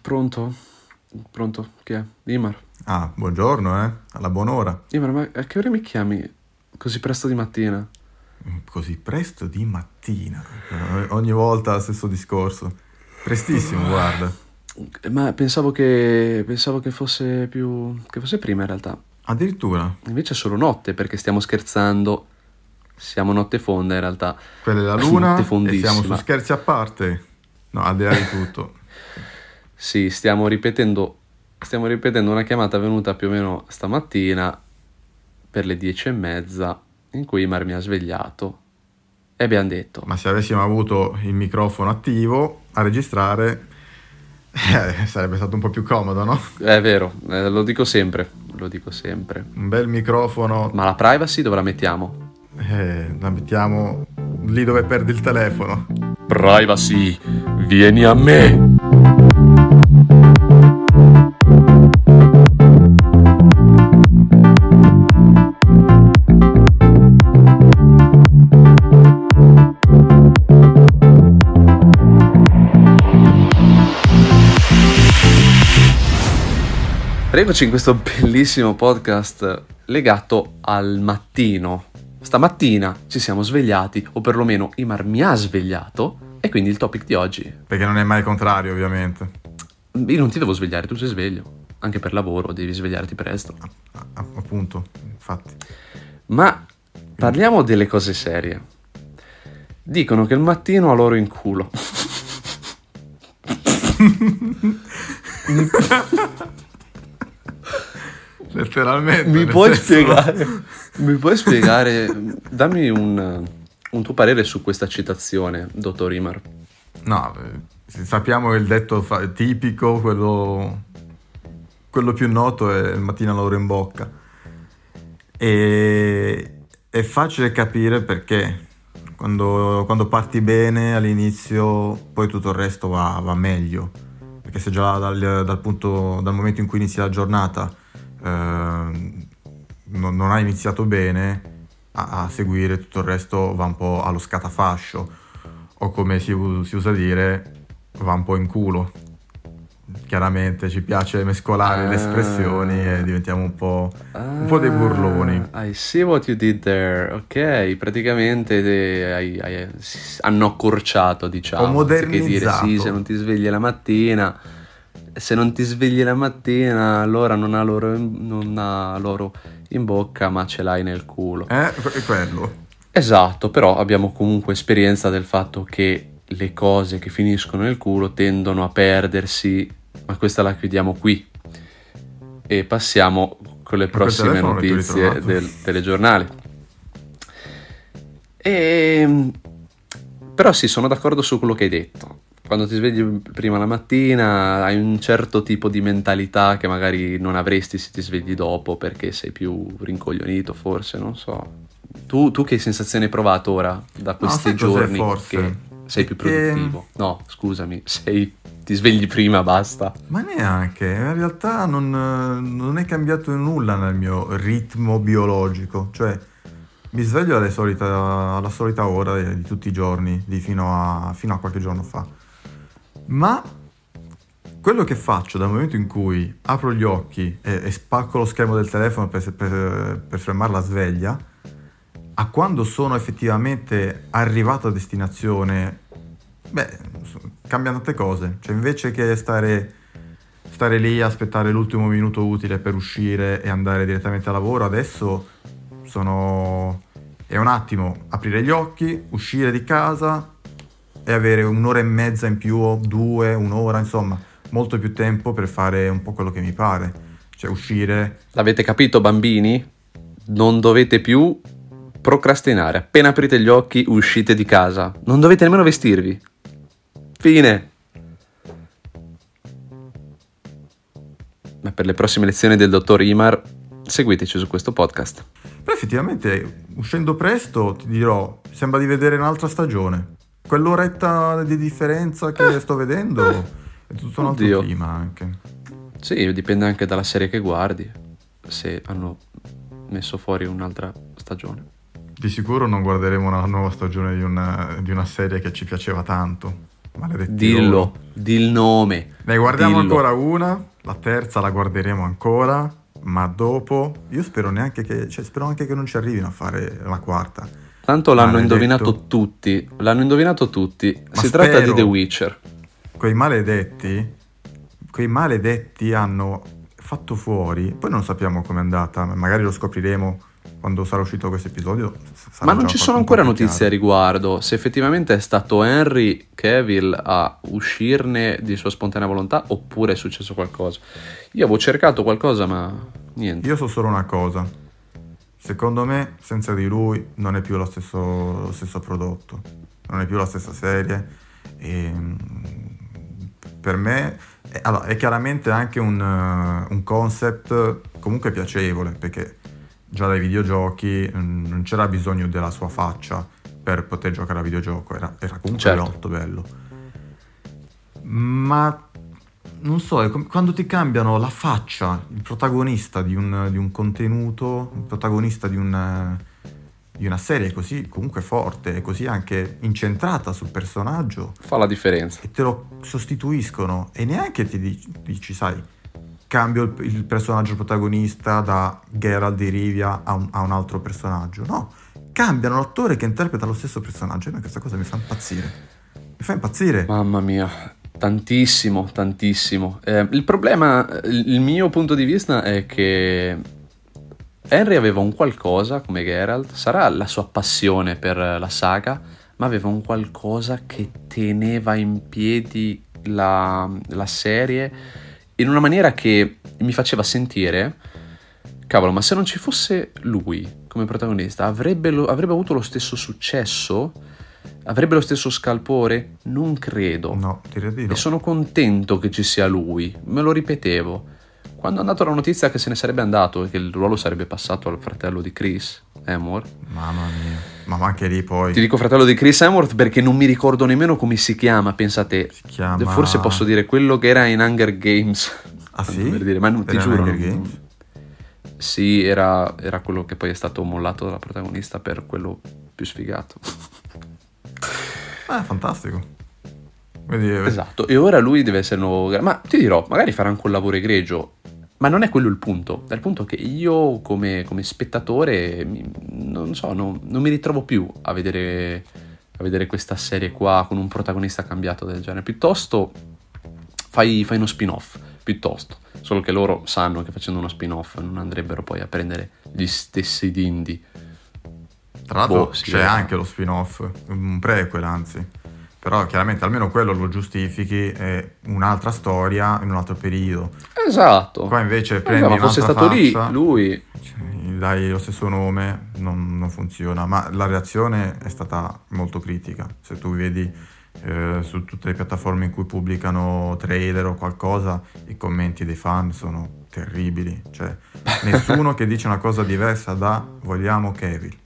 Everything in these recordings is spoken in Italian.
Pronto? Pronto? Chi è? Imar. Ah, buongiorno, eh? Alla buon'ora. Imar, ma a che ora mi chiami così presto di mattina? Così presto di mattina. Ogni volta stesso discorso. Prestissimo, guarda. Ma pensavo che, pensavo che fosse più... che fosse prima in realtà. Addirittura. Invece è solo notte perché stiamo scherzando. Siamo notte fonda in realtà. Quella è la luna e siamo su scherzi a parte. No, al di là di tutto. Sì, stiamo ripetendo, stiamo ripetendo una chiamata venuta più o meno stamattina per le dieci e mezza in cui Imar mi ha svegliato e abbiamo detto Ma se avessimo avuto il microfono attivo a registrare, eh, sarebbe stato un po' più comodo, no? è vero, eh, lo dico sempre, lo dico sempre. Un bel microfono, Ma la privacy dove la mettiamo? eh, la mettiamo lì dove perdi il telefono. Privacy, vieni a me. Rieccoci in questo bellissimo podcast legato al mattino. Stamattina ci siamo svegliati, o perlomeno Imar mi ha svegliato, e quindi il topic di oggi. Perché non è mai contrario, ovviamente. Io non ti devo svegliare, tu sei sveglio. Anche per lavoro devi svegliarti presto. A- appunto, infatti. Ma parliamo delle cose serie. Dicono che il mattino ha loro in culo. Letteralmente. Mi puoi senso- spiegare? Mi puoi spiegare? Dammi un, un tuo parere su questa citazione, dottor Imar. No, eh, sappiamo che il detto fa- tipico, quello, quello più noto è il mattino all'ora in bocca. E è facile capire perché quando, quando parti bene all'inizio poi tutto il resto va, va meglio. Perché se già dal, dal punto, dal momento in cui inizi la giornata non, non hai iniziato bene, a, a seguire tutto il resto va un po' allo scatafascio o come si, si usa dire, va un po' in culo. Chiaramente ci piace mescolare le Ah. espressioni e diventiamo un po', un po' dei burloni. Ah, I see what you did there. Ok, praticamente hai- s- hanno accorciato, diciamo. Ho Anziché dire modernizzato. sì, se non ti svegli la mattina. Se non ti svegli la mattina, allora non ha loro in, non ha loro in bocca, ma ce l'hai nel culo. Eh, quello. Esatto, però abbiamo comunque esperienza del fatto che le cose che finiscono nel culo tendono a perdersi, ma questa la chiudiamo qui. E passiamo con le prossime notizie del telegiornale. E... Però sì, sono d'accordo su quello che hai detto. Quando ti svegli prima la mattina hai un certo tipo di mentalità che magari non avresti se ti svegli dopo perché sei più rincoglionito, forse, non so. Tu, tu che sensazione hai provato ora da questi cos'è giorni forse? che sei più produttivo? No, scusami, sei, ti svegli prima, basta. Ma neanche, in realtà non, non è cambiato nulla nel mio ritmo biologico, cioè mi sveglio solita- alla solita ora di tutti i giorni, di fino, a, fino a qualche giorno fa. Ma quello che faccio dal momento in cui apro gli occhi e, e spacco lo schermo del telefono per, per, per fermare la sveglia, a quando sono effettivamente arrivato a destinazione, beh, cambiano tante cose. Cioè, invece che stare, stare lì a aspettare l'ultimo minuto utile per uscire e andare direttamente a lavoro, adesso sono... è un attimo aprire gli occhi, uscire di casa e avere un'ora e mezza in più o due, un'ora, insomma, molto più tempo per fare un po' quello che mi pare. Cioè uscire, L'avete capito, bambini? Non dovete più procrastinare. Appena aprite gli occhi, uscite di casa. Non dovete nemmeno vestirvi. Fine. Ma per le prossime lezioni del dottor Imar, seguiteci su questo podcast. Però effettivamente, uscendo presto, ti dirò, sembra di vedere un'altra stagione. Quell'oretta di differenza che sto vedendo è tutto un altro Oddio. clima anche. Sì, dipende anche dalla serie che guardi. Se hanno messo fuori un'altra stagione. Di sicuro non guarderemo una nuova stagione di una, di una serie che ci piaceva tanto. Maledetti Dillo, di il nome. Ne guardiamo Dillo. ancora una, la terza la guarderemo ancora, ma dopo io spero neanche che, cioè, spero anche che non ci arrivino a fare la quarta. Tanto l'hanno Maledetto. indovinato tutti. L'hanno indovinato tutti. Ma si tratta di. The Witcher. Quei maledetti, quei maledetti hanno fatto fuori, poi non sappiamo com'è andata, magari lo scopriremo quando sarà uscito questo episodio. Ma non ci sono ancora notizie a riguardo. Se effettivamente è stato Henry Cavill a uscirne di sua spontanea volontà oppure è successo qualcosa. Io avevo cercato qualcosa, ma niente. Io so solo una cosa. Secondo me, senza di lui non è più lo stesso, lo stesso prodotto, non è più la stessa serie. E, mm, per me, è, allora, è chiaramente anche un, eh, un concept comunque piacevole, perché già dai videogiochi mm, non c'era bisogno della sua faccia per poter giocare a videogioco, era, era comunque Certo. molto bello. Ma non so, è com- quando ti cambiano la faccia, il protagonista di un, di un contenuto, il protagonista di, un, di una serie così comunque forte e così anche incentrata sul personaggio, Fa la differenza. e te lo sostituiscono e neanche ti dici, dici, sai, cambio il, il personaggio protagonista da Geralt di Rivia a un, a un altro personaggio. No, cambiano l'attore che interpreta lo stesso personaggio. E a me questa cosa mi fa impazzire. Mi fa impazzire. Mamma mia, tantissimo, tantissimo. Eh, il problema, il mio punto di vista è che Henry aveva un qualcosa come Geralt, sarà la sua passione per la saga, ma aveva un qualcosa che teneva in piedi la, la serie in una maniera che mi faceva sentire, cavolo, ma se non ci fosse lui come protagonista, avrebbe, lo- avrebbe avuto lo stesso successo? Avrebbe lo stesso scalpore? Non credo. No, direi di no. E sono contento che ci sia lui, me lo ripetevo. Quando è andata la notizia che se ne sarebbe andato e che il ruolo sarebbe passato al fratello di Chris Hemsworth. Mamma mia. Ma anche lì poi Ti dico fratello di Chris Hemsworth perché non mi ricordo nemmeno come si chiama, pensate. si chiama... Forse posso dire quello che era in Hunger Games. Ah sì? Per dire, ma non, ti giuro. Hunger Games? Sì, era, era quello che poi è stato mollato dalla protagonista per quello più sfigato. Eh, fantastico. Eh, Esatto, e ora lui deve essere nuovo... Ma ti dirò, magari farà anche un lavoro egregio, ma non è quello il punto. È il punto che io come, come spettatore, non so, non, non mi ritrovo più a vedere, a vedere questa serie qua con un protagonista cambiato del genere. Piuttosto fai, fai uno spin-off, piuttosto. Solo che loro sanno che facendo uno spin-off non andrebbero poi a prendere gli stessi dindi. Tra l'altro Boh, sì, c'è eh. anche lo spin-off, un prequel anzi. Però chiaramente almeno quello lo giustifichi, è un'altra storia in un altro periodo. Esatto. Qua invece Eh, prendi ma fosse stato lì, faccia, lui... cioè, dai lo stesso nome, non, non funziona. Ma la reazione è stata molto critica. Se tu vedi eh, su tutte le piattaforme in cui pubblicano trailer o qualcosa, i commenti dei fan sono terribili. Cioè, nessuno che dice una cosa diversa da vogliamo Kevin.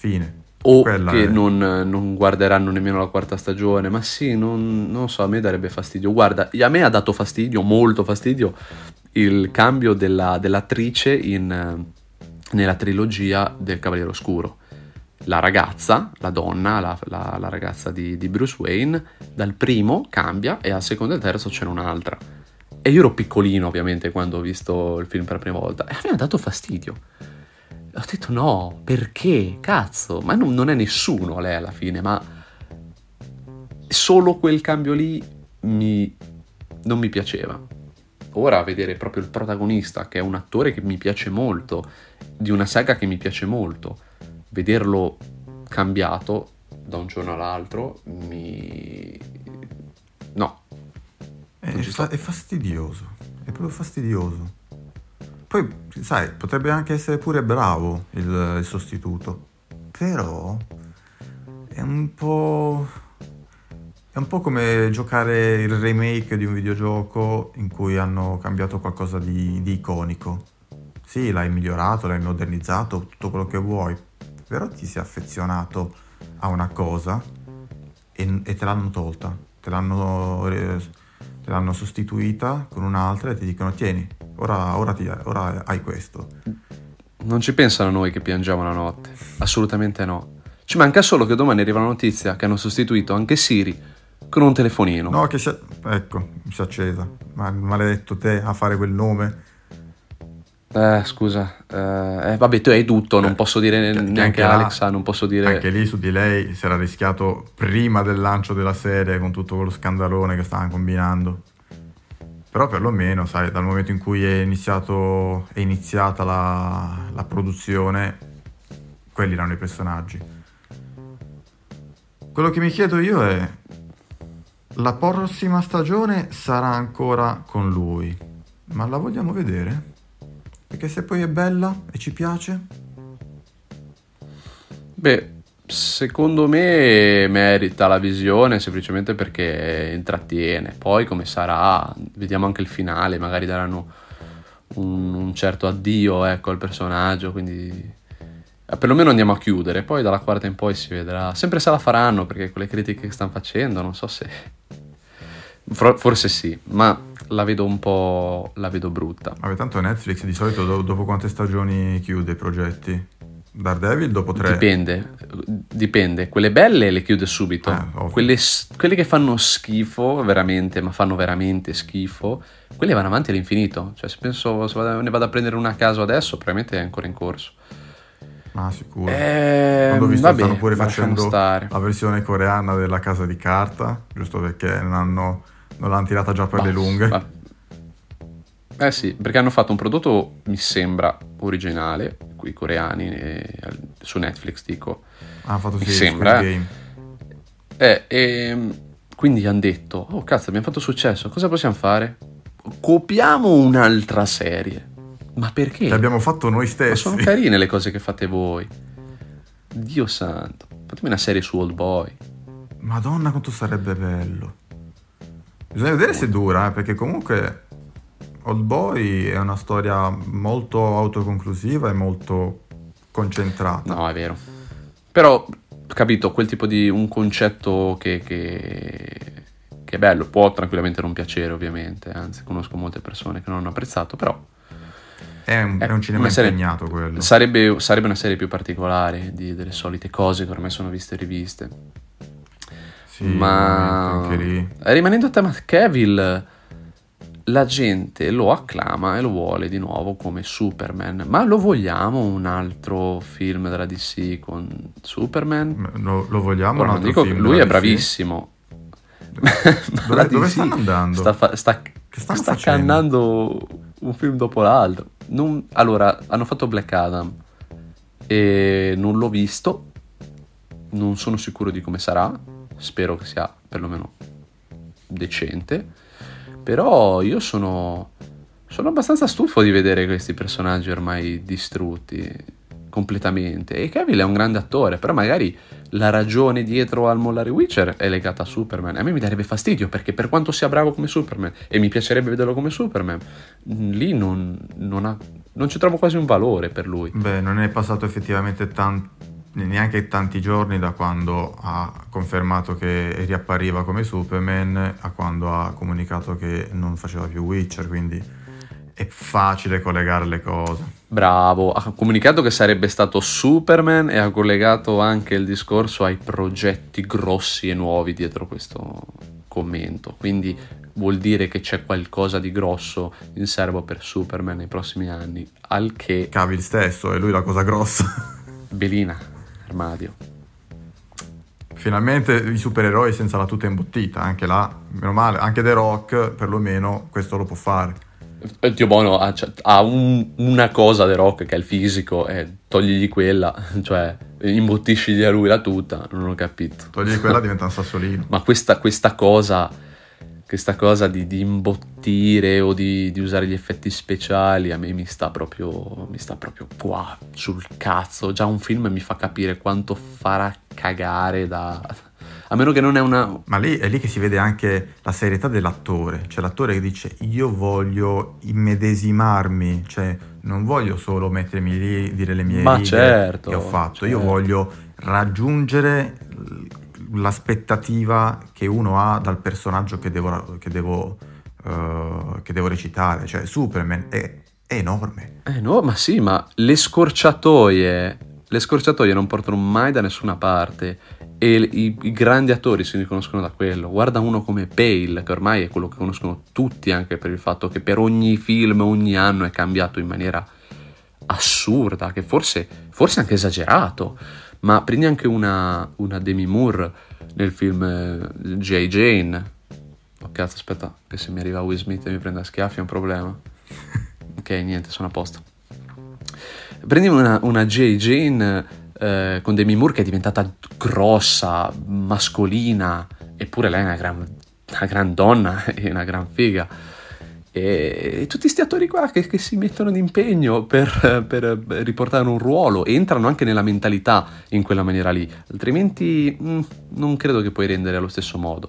Fine. O Quella che è- non, non guarderanno nemmeno la quarta stagione, ma sì, non, non so, a me darebbe fastidio. Guarda, a me ha dato fastidio, molto fastidio, il cambio della- dell'attrice in, eh, nella trilogia del Cavaliere Oscuro. La ragazza, la donna, la, la- la ragazza di, di Bruce Wayne, dal primo cambia e al secondo e al terzo c'è un'altra. E io ero piccolino, ovviamente, quando ho visto il film per la prima volta, e a me ha dato fastidio. Ho detto no, perché? Cazzo, ma non, non è nessuno lei alla fine, ma solo quel cambio lì mi- non mi piaceva. Ora vedere proprio il protagonista, che è un attore che mi piace molto, di una saga che mi piace molto, vederlo cambiato da un giorno all'altro, mi... No, È, fa- è fastidioso, è proprio fastidioso. Poi, sai, potrebbe anche essere pure bravo il, il sostituto, però è un po'... È un po' come giocare il remake di un videogioco in cui hanno cambiato qualcosa di, di iconico. Sì, l'hai migliorato, l'hai modernizzato, tutto quello che vuoi, però ti sei affezionato a una cosa e, e te l'hanno tolta, te l'hanno, te l'hanno sostituita con un'altra e ti dicono tieni, ora, ora ti- ora hai questo. non ci pensano noi che piangiamo la notte, assolutamente no. Ci manca solo che domani arriva la notizia che hanno sostituito anche Siri con un telefonino. No, che si... Ecco, si è accesa. Ma maledetto te a fare quel nome. Eh, scusa, eh, eh, vabbè, tu hai tutto, non Eh, posso dire che- neanche che anche là- Alexa, non posso dire... Anche lì su di lei si era rischiato prima del lancio della serie con tutto quello scandalone che stavano combinando. Però perlomeno, sai, dal momento in cui è, iniziato, è iniziata la, la produzione, quelli erano i personaggi. Quello che mi chiedo io è, la prossima stagione sarà ancora con lui, ma la vogliamo vedere? Perché se poi è bella e ci piace, Beh, secondo me merita la visione semplicemente perché intrattiene. Poi come sarà, vediamo anche il finale, magari daranno un, un certo addio ecco, al personaggio, quindi eh, perlomeno andiamo a chiudere. Poi dalla quarta in poi si vedrà. Sempre se la faranno perché con le critiche che stanno facendo, non so se... For- Forse sì, ma la vedo un po'... la vedo brutta. Vabbè, tanto Netflix di solito do- dopo quante stagioni chiude i progetti? Daredevil dopo tre. Dipende, dipende. Quelle belle le chiude subito. Ah, quelle, quelle che fanno schifo, veramente, ma fanno veramente schifo, quelle vanno avanti all'infinito. Cioè, se penso se vado- ne vado a prendere una a caso adesso, probabilmente è ancora in corso. Ah, sicuro. Eh, Quando ho visto vabbè, stanno pure facendo stare. la versione coreana della casa di carta, giusto perché non, hanno, non l'hanno tirata già per le Bah, lunghe. bah. Eh sì, perché hanno fatto un prodotto, mi sembra, originale, qui coreani, eh, su Netflix dico. Hanno fatto Mi sì, sembra, eh. Game. Eh, e quindi hanno detto, oh cazzo, abbiamo fatto successo, cosa possiamo fare? Copiamo un'altra serie. Ma perché? Che abbiamo fatto noi Ma stessi. sono carine le cose che fate voi. Dio santo. Fatemi una serie su Old Boy. Madonna quanto sarebbe bello. Bisogna vedere se dura, eh, perché comunque Old Boy è una storia molto autoconclusiva e molto concentrata. No, è vero. Però, capito, quel tipo di un concetto che, che, che è bello, può tranquillamente non piacere ovviamente, anzi conosco molte persone che non hanno apprezzato, però È un, è un cinema serie- impegnato quello. Sarebbe, sarebbe una serie più particolare di- delle solite cose che ormai sono viste e riviste. Sì, Ma anche lì. rimanendo a tema Cavill, la gente lo acclama e lo vuole di nuovo come Superman. Ma lo vogliamo un altro film della DC con Superman? Lo, lo vogliamo Ora, un altro dico film lui è DC? bravissimo. Ma Dove- dove stanno andando? Sta, fa- sta- sta facendo? cannando un film dopo l'altro. Non- allora, hanno fatto Black Adam e non l'ho visto. Non sono sicuro di come sarà. Spero che sia perlomeno decente. Però io sono, sono abbastanza stufo di vedere questi personaggi ormai distrutti completamente. E Cavill è un grande attore, però magari la ragione dietro al mollare Witcher è legata a Superman. A me mi darebbe fastidio perché per quanto sia bravo come Superman e mi piacerebbe vederlo come Superman, lì non, non ha- non ci trovo quasi un valore per lui. Beh, non è passato effettivamente tan- neanche tanti giorni da quando ha confermato che riappariva come Superman a quando ha comunicato che non faceva più Witcher, quindi è facile collegare le cose. Bravo, ha comunicato che sarebbe stato Superman e ha collegato anche il discorso ai progetti grossi e nuovi dietro questo commento. Quindi vuol dire che c'è qualcosa di grosso in serbo per Superman nei prossimi anni. Al che Cavill stesso, è lui la cosa grossa. Belina, armadio. Finalmente i supereroi senza la tuta imbottita, anche là, meno male, anche The Rock perlomeno questo lo può fare. Eh, Dio Bono ha, cioè, ha un- una cosa The Rock che è il fisico e togligli quella, cioè imbottiscigli a lui la tuta, non ho capito. Togli quella diventa un sassolino. Ma questa, questa cosa, questa cosa di, di imbottire o di, di usare gli effetti speciali a me mi sta proprio, mi sta proprio qua sul cazzo. Già un film mi fa capire quanto farà cagare da... A meno che non è una... Ma lì è lì che si vede anche la serietà dell'attore, cioè l'attore che dice io voglio immedesimarmi, cioè non voglio solo mettermi lì, dire le mie Ma certo, che ho fatto, io certo. voglio raggiungere l'aspettativa che uno ha dal personaggio che devo, che devo, eh, che devo recitare, cioè Superman è, è enorme. Eh no, ma sì, ma le scorciatoie, le scorciatoie non portano mai da nessuna parte e i, i, grandi attori si riconoscono da quello. Guarda uno come Bale, che ormai è quello che conoscono tutti anche per il fatto che per ogni film, ogni anno è cambiato in maniera assurda, che forse, forse anche esagerato. Ma prendi anche una, una Demi Moore nel film eh, J. Jane. Oh cazzo, aspetta, che se mi arriva Will Smith e mi prende a schiaffi è un problema. ok, niente, sono a posto. Prendi una, una J. Jane eh, con Demi Moore che è diventata grossa, mascolina, eppure lei è una gran, una gran donna e una gran figa. E, tutti questi attori qua che, che si mettono d'impegno per, per, riportare un ruolo entrano anche nella mentalità in quella maniera lì, altrimenti mh, mm, non credo che puoi rendere allo stesso modo.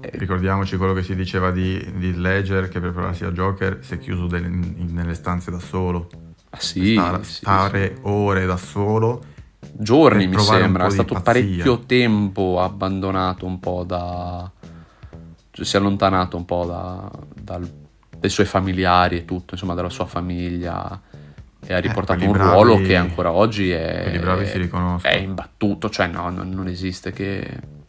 Ricordiamoci quello che si diceva di, di Ledger che per prepararsi a Joker si è chiuso del, in, nelle stanze da solo Ah, sì, stare, sì, stare sì. ore da solo. Giorni mi sembra, è stato parecchio tempo abbandonato un po' da... Si è allontanato un po' da, dal, dai suoi familiari e tutto, insomma dalla sua famiglia e ha eh, riportato eh, un bravi, ruolo che ancora oggi è, è imbattuto, cioè no, non, non esiste che...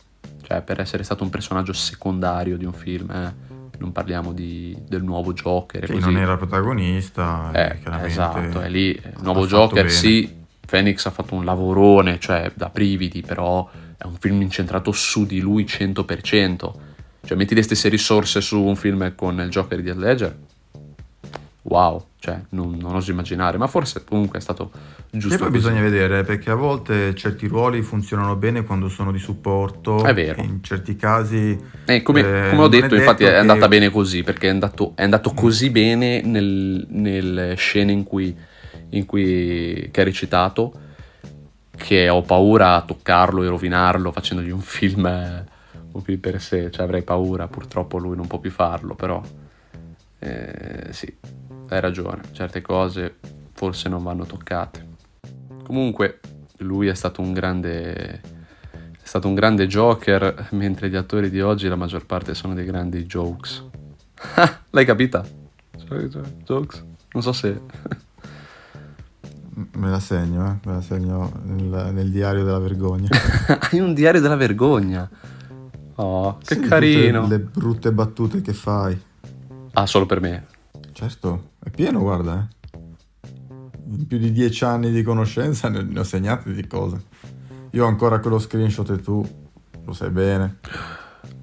Cioè per essere stato un personaggio secondario di un film... Eh non parliamo di, del nuovo Joker. Che così. non era protagonista. Eh, esatto, è lì. Nuovo Joker, sì, Phoenix ha fatto un lavorone, cioè da brividi, però è un film incentrato su di lui 100%. Cioè, metti le stesse risorse su un film con il Joker di Heath Ledger, wow, cioè non, non, oso immaginare, ma forse comunque è stato giusto. E poi bisogna vedere perché a volte certi ruoli funzionano bene quando sono di supporto. È vero. In certi casi. Eh, come, eh, come, ho detto, infatti è andata bene così perché è andato, è andato così bene nel, nelle scene in cui, in cui che ha recitato che ho paura a toccarlo e rovinarlo facendogli un film, film per sé, cioè avrei paura, purtroppo lui non può più farlo, però eh, sì, hai ragione, certe cose forse non vanno toccate. Comunque, lui è stato un grande, è stato un grande Joker, mentre gli attori di oggi la maggior parte sono dei grandi jokes. L'hai capita? Jokes? Non so se... Me la segno, eh? me la segno nel, nel diario della vergogna. Hai un diario della vergogna? Oh, che sì, carino. Le brutte battute che fai. Ah, solo per me? Certo, è pieno, guarda, eh. In più di dieci anni di conoscenza ne, ne ho segnate di cose. Io ho ancora quello screenshot e tu lo sai bene.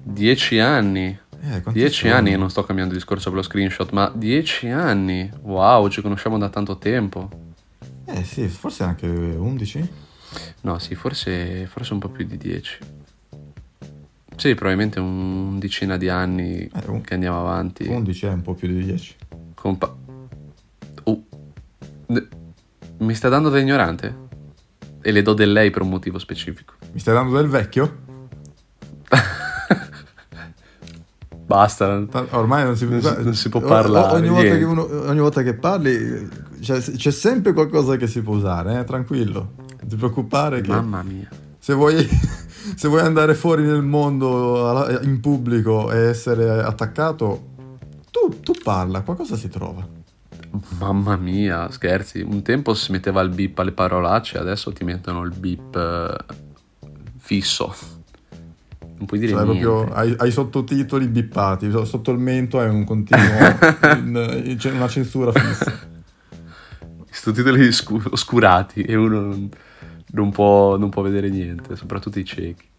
Dieci anni? Eh, dieci sono? anni, non sto cambiando discorso per lo screenshot, ma dieci anni? Wow, ci conosciamo da tanto tempo. Eh sì, forse anche undici? No, sì, forse, forse un po' più di dieci. Sì, probabilmente un decina di anni eh, un, che andiamo avanti. 11 è un po' più di 10. Compa- uh. Mi stai dando dell'ignorante? E le do del lei per un motivo specifico. Mi stai dando del vecchio? Basta. Ormai non si, non si, non si può parlare. Ogni volta, uno, ogni volta, che parli c'è, c'è, sempre qualcosa che si può usare, eh? tranquillo. Non ti preoccupare. Che Mamma mia. Se vuoi se vuoi andare fuori nel mondo in pubblico e essere attaccato, tu, tu parla, qualcosa si trova. Mamma mia, scherzi. Un tempo si metteva il bip alle parolacce, adesso ti mettono il bip eh, fisso. Non puoi dire cioè, niente. Proprio, hai, hai, sottotitoli bippati, sotto il mento hai un continuo, in, c'è una censura fissa. Sottotitoli oscurati e uno non può, non può vedere niente, soprattutto i ciechi.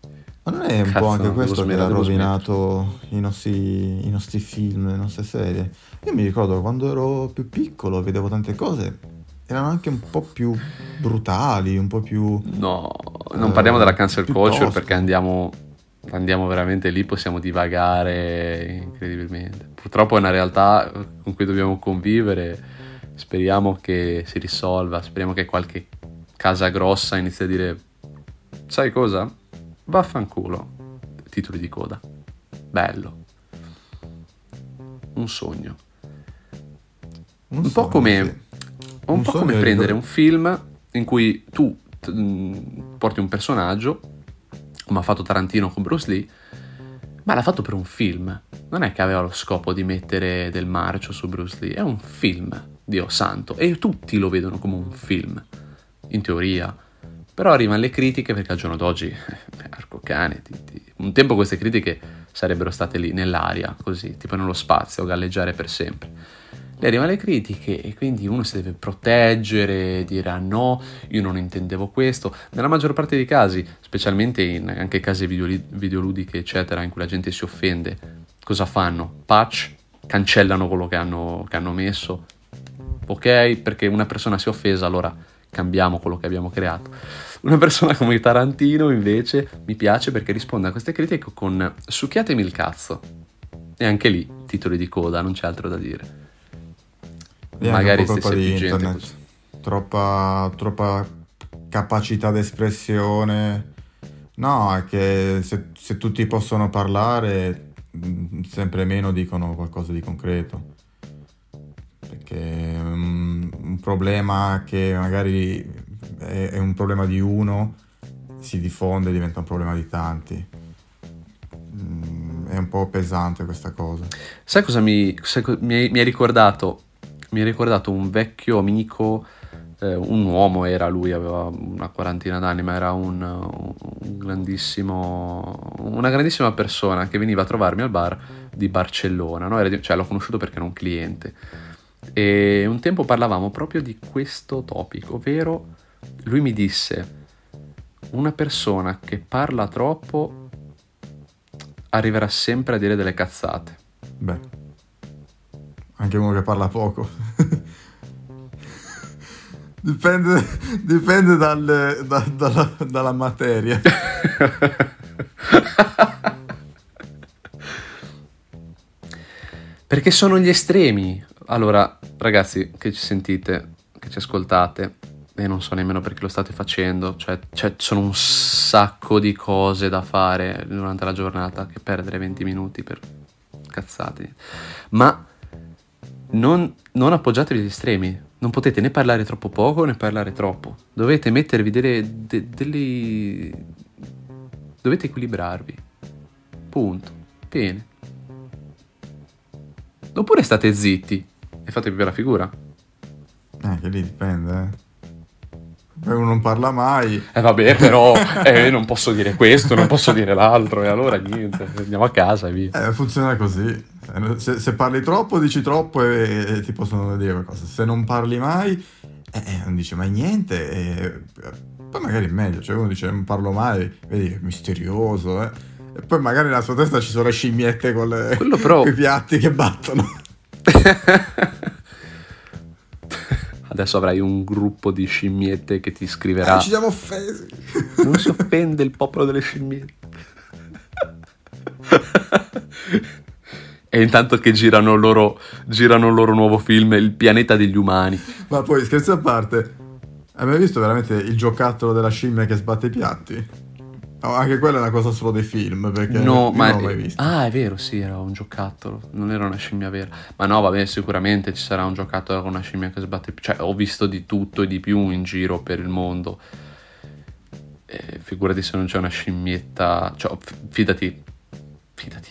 Ma non è un Cazzo, po' anche questo che ha rovinato i nostri, i nostri, film, le nostre serie? Io mi ricordo quando ero più piccolo, vedevo tante cose, erano anche un po' più brutali, un po' più... No, non eh, parliamo della cancel culture perché andiamo, andiamo veramente lì, possiamo divagare incredibilmente. Purtroppo è una realtà con cui dobbiamo convivere, speriamo che si risolva, speriamo che qualche casa grossa inizia a dire sai cosa? Vaffanculo. Titoli di coda. Bello. Un sogno. Un, un sogno, po' come, sì. un un po come prendere un film in cui tu t- mm, porti un personaggio, come ha fatto Tarantino con Bruce Lee, ma l'ha fatto per un film. Non è che aveva lo scopo di mettere del marcio su Bruce Lee, è un film, Dio santo, e tutti lo vedono come un film in teoria. Però arrivano le critiche perché al giorno d'oggi, eh, arco cane, ti, ti- un tempo queste critiche sarebbero state lì nell'aria, così, tipo nello spazio, galleggiare per sempre. Le arrivano le critiche e quindi uno si deve proteggere, dire ah no, io non intendevo questo. Nella maggior parte dei casi, specialmente in anche casi videoli- videoludiche, eccetera, in cui la gente si offende, cosa fanno? Patch, cancellano quello che hanno, che hanno messo, ok? Perché una persona si è offesa, allora cambiamo quello che abbiamo creato. Una persona come Tarantino, invece, mi piace perché risponde a queste critiche con succhiatemi il cazzo. E anche lì, titoli di coda, non c'è altro da dire. E Magari di più gente internet. così. Troppa, troppa capacità d'espressione. No, è che se, se tutti possono parlare, mh, sempre meno dicono qualcosa di concreto. Perché mm, problema che magari è, è un problema di uno si diffonde e diventa un problema di tanti. Mm, È un po' pesante questa cosa. Sai cosa mi, sai mi, mi ha ricordato? Mi ha ricordato un vecchio amico, eh, un uomo era lui, aveva una quarantina d'anni, ma era un, un grandissimo, una grandissima persona che veniva a trovarmi al bar di Barcellona, no? Era cioè l'ho conosciuto perché era un cliente. E un tempo parlavamo proprio di questo topic, ovvero lui mi disse, una persona che parla troppo arriverà sempre a dire delle cazzate. Beh, anche uno che parla poco. dipende dipende dal- da- dalla, dalla materia. Perché sono gli estremi. Allora, ragazzi, che ci sentite, che ci ascoltate, e non so nemmeno perché lo state facendo, cioè, cioè, ci sono un sacco di cose da fare durante la giornata che perdere 20 minuti per cazzate. Ma non, non appoggiatevi agli estremi. Non potete né parlare troppo poco né parlare troppo. Dovete mettervi delle, de- delle... Dovete equilibrarvi. Punto. Bene. Oppure state zitti e fatevi per la figura. Eh, che lì dipende, eh. Uno non parla mai. Eh vabbè, però eh, non posso dire questo, non posso dire l'altro, e allora niente, andiamo a casa e via. Eh, funziona così. Se, se parli troppo, dici troppo e, e ti possono dire qualcosa. Se non parli mai, eh, eh, non dici mai niente. E, poi magari è meglio. Cioè uno dice non parlo mai, vedi, è misterioso, eh. E poi magari nella sua testa ci sono le scimmiette con, le, però- con i piatti che battono. Adesso avrai un gruppo di scimmiette che ti scriverà. Eh, ci siamo offesi. Non si offende il popolo delle scimmiette. e intanto che girano il loro, girano il loro nuovo film, Il pianeta degli umani. Ma poi scherzi a parte, hai mai visto veramente il giocattolo della scimmia che sbatte i piatti? No, anche quella è una cosa solo dei film, perché No, ma non l'ho mai visto. Ah, è vero, sì, era un giocattolo, non era una scimmia vera. Ma no, vabbè, sicuramente ci sarà un giocattolo con una scimmia che sbatte. Cioè, ho visto di tutto e di più in giro per il mondo. Eh, figurati se non c'è una scimmietta. Cioè, fidati, fidati,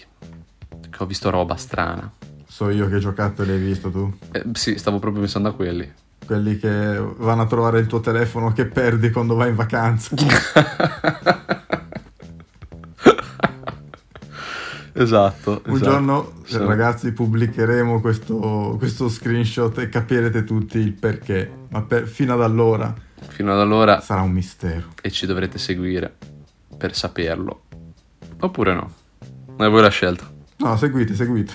che ho visto roba strana. So io che giocattoli hai visto tu. Eh, sì, stavo proprio pensando a quelli. Quelli che vanno a trovare il tuo telefono che perdi quando vai in vacanza. esatto. Un esatto. giorno, Sì. ragazzi, pubblicheremo questo, questo screenshot e capirete tutti il perché. Ma per- fino ad allora Fino ad allora, sarà un mistero. e ci dovrete seguire per saperlo. Oppure no. È voi la scelta. No, seguite, seguite.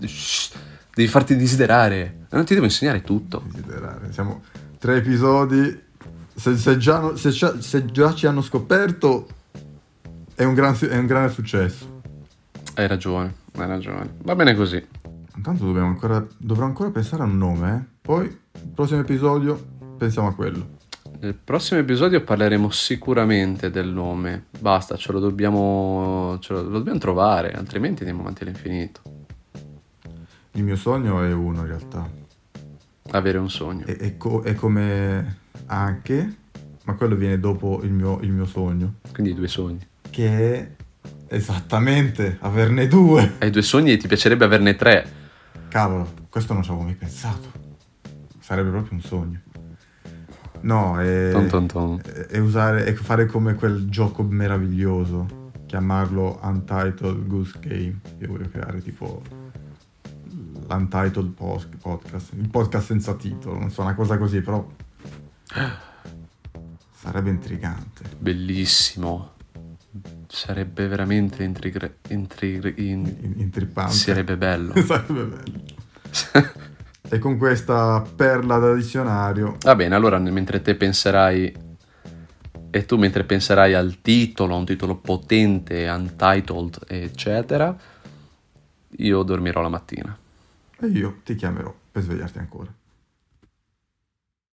Devi farti desiderare. Non ti devo insegnare tutto. Desiderare. Siamo tre episodi. Se, se già, se se già ci hanno scoperto, è un, gran, è un grande successo. Hai ragione, hai ragione. Va bene così. Intanto dobbiamo ancora, dovrò ancora pensare a un nome, eh? Poi, il prossimo episodio, pensiamo a quello. Nel prossimo episodio parleremo sicuramente del nome. Basta, ce lo dobbiamo, ce lo, lo dobbiamo trovare, altrimenti andiamo avanti all'infinito. Il mio sogno è uno in realtà. Avere un sogno. È, è co- è come anche, ma quello viene dopo il mio, il mio sogno, Quindi due sogni. che è esattamente averne due. Hai due sogni e ti piacerebbe averne tre. Cavolo, questo non ci avevo mai pensato. Sarebbe proprio un sogno. No, è, Ton ton ton. è- usare, è fare come quel gioco meraviglioso, chiamarlo Untitled Goose Game. Io voglio creare tipo l'Untitled Podcast, il podcast senza titolo, non so, una cosa così, però sarebbe intrigante. Bellissimo. Sarebbe veramente intrigre... intrigre- in- in- intrippante. Sarebbe bello. Sarebbe bello. E con questa perla da dizionario, Va bene, allora mentre te penserai e tu mentre penserai al titolo, un titolo potente, untitled, eccetera, io dormirò la mattina. E io ti chiamerò per svegliarti ancora.